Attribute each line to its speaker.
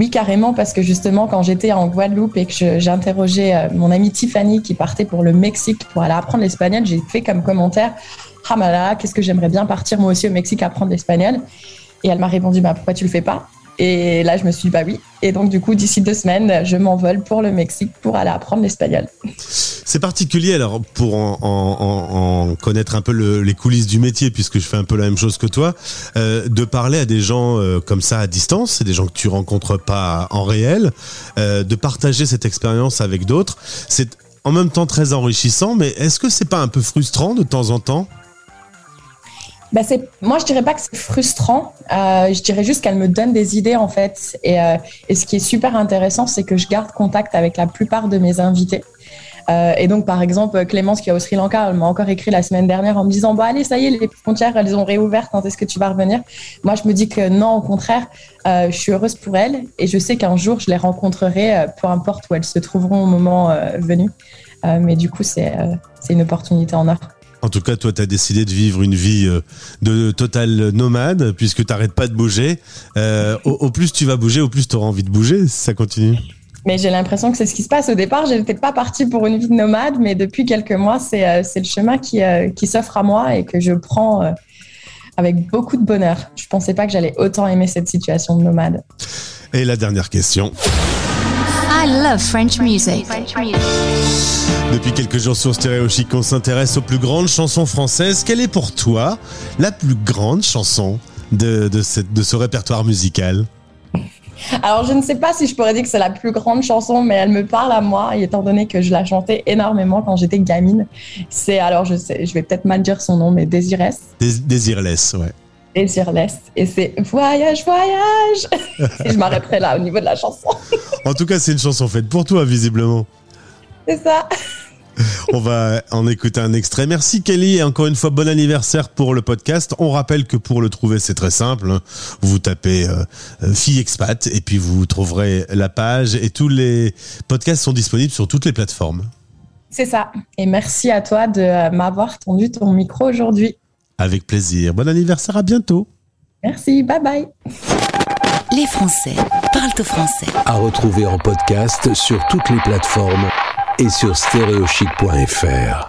Speaker 1: Oui, carrément, parce que justement, quand j'étais en Guadeloupe et que j'ai interrogé euh, mon amie Tiffany qui partait pour le Mexique pour aller apprendre l'espagnol, j'ai fait comme commentaire Ah, qu'est-ce que j'aimerais bien partir moi aussi au Mexique apprendre l'espagnol? Et elle m'a répondu bah, Pourquoi tu le fais pas? Et là, je me suis dit, bah oui. Et donc, du coup, d'ici deux semaines, je m'envole pour le Mexique pour aller apprendre l'espagnol.
Speaker 2: C'est particulier, alors, pour en, connaître un peu les coulisses du métier, puisque je fais un peu la même chose que toi, euh, de parler à des gens euh, comme ça à distance, c'est des gens que tu rencontres pas en réel, euh, de partager cette expérience avec d'autres. C'est en même temps très enrichissant, mais est-ce que c'est pas un peu frustrant de temps en temps
Speaker 1: bah c'est, moi, je dirais pas que c'est frustrant. Euh, je dirais juste qu'elle me donne des idées en fait. Et, euh, et, ce qui est super intéressant, c'est que je garde contact avec la plupart de mes invités. Euh, et donc, par exemple, Clémence qui est au Sri Lanka, elle m'a encore écrit la semaine dernière en me disant "Bon, allez, ça y est, les frontières, elles ont réouvert. Quand est-ce que tu vas revenir? Moi, je me dis que non, au contraire, je suis heureuse pour elles et je sais qu'un jour, je les rencontrerai, peu importe où elles se trouveront au moment venu. mais du coup, c'est c'est une opportunité en or.
Speaker 2: En tout cas, toi, tu as décidé de vivre une vie euh, de total nomade, puisque tu n'arrêtes pas de bouger. Euh, au, plus tu vas bouger, au plus tu auras envie de bouger, si ça continue.
Speaker 1: Mais j'ai l'impression que c'est ce qui se passe. Au départ, je n'étais pas partie pour une vie de nomade, mais depuis quelques mois, c'est euh, le chemin qui, qui s'offre à moi et que je prends avec beaucoup de bonheur. Je ne pensais pas que j'allais autant aimer cette situation de nomade.
Speaker 2: Et la dernière question. I love French music. Depuis quelques jours sur Stéréo Chic, on s'intéresse aux plus grandes chansons françaises. Quelle est pour toi la plus grande chanson de, de, cette, de ce répertoire musical?
Speaker 1: Alors, je ne sais pas si je pourrais dire que c'est la plus grande chanson, mais elle me parle à moi, étant donné que je la chantais énormément quand j'étais gamine. C'est, alors, je sais, je vais peut-être mal dire son nom, mais Désiresse.
Speaker 2: Désirless, ouais.
Speaker 1: Désirless. Et c'est Voyage, voyage Et je m'arrêterai là au niveau de la chanson.
Speaker 2: en tout cas, c'est une chanson faite pour toi, visiblement.
Speaker 1: C'est ça.
Speaker 2: On va en écouter un extrait. Merci Kelly et encore une fois bon anniversaire pour le podcast. On rappelle que pour le trouver c'est très simple. Vous tapez euh, euh, fille expat et puis vous trouverez la page et tous les podcasts sont disponibles sur toutes les plateformes.
Speaker 1: C'est ça. Et merci à toi de euh, m'avoir tendu ton micro aujourd'hui.
Speaker 2: Avec plaisir. Bon anniversaire, à bientôt.
Speaker 1: Merci, bye bye.
Speaker 3: Les Français parlent au français.
Speaker 4: À retrouver en podcast sur toutes les plateformes et sur stéréochic.fr.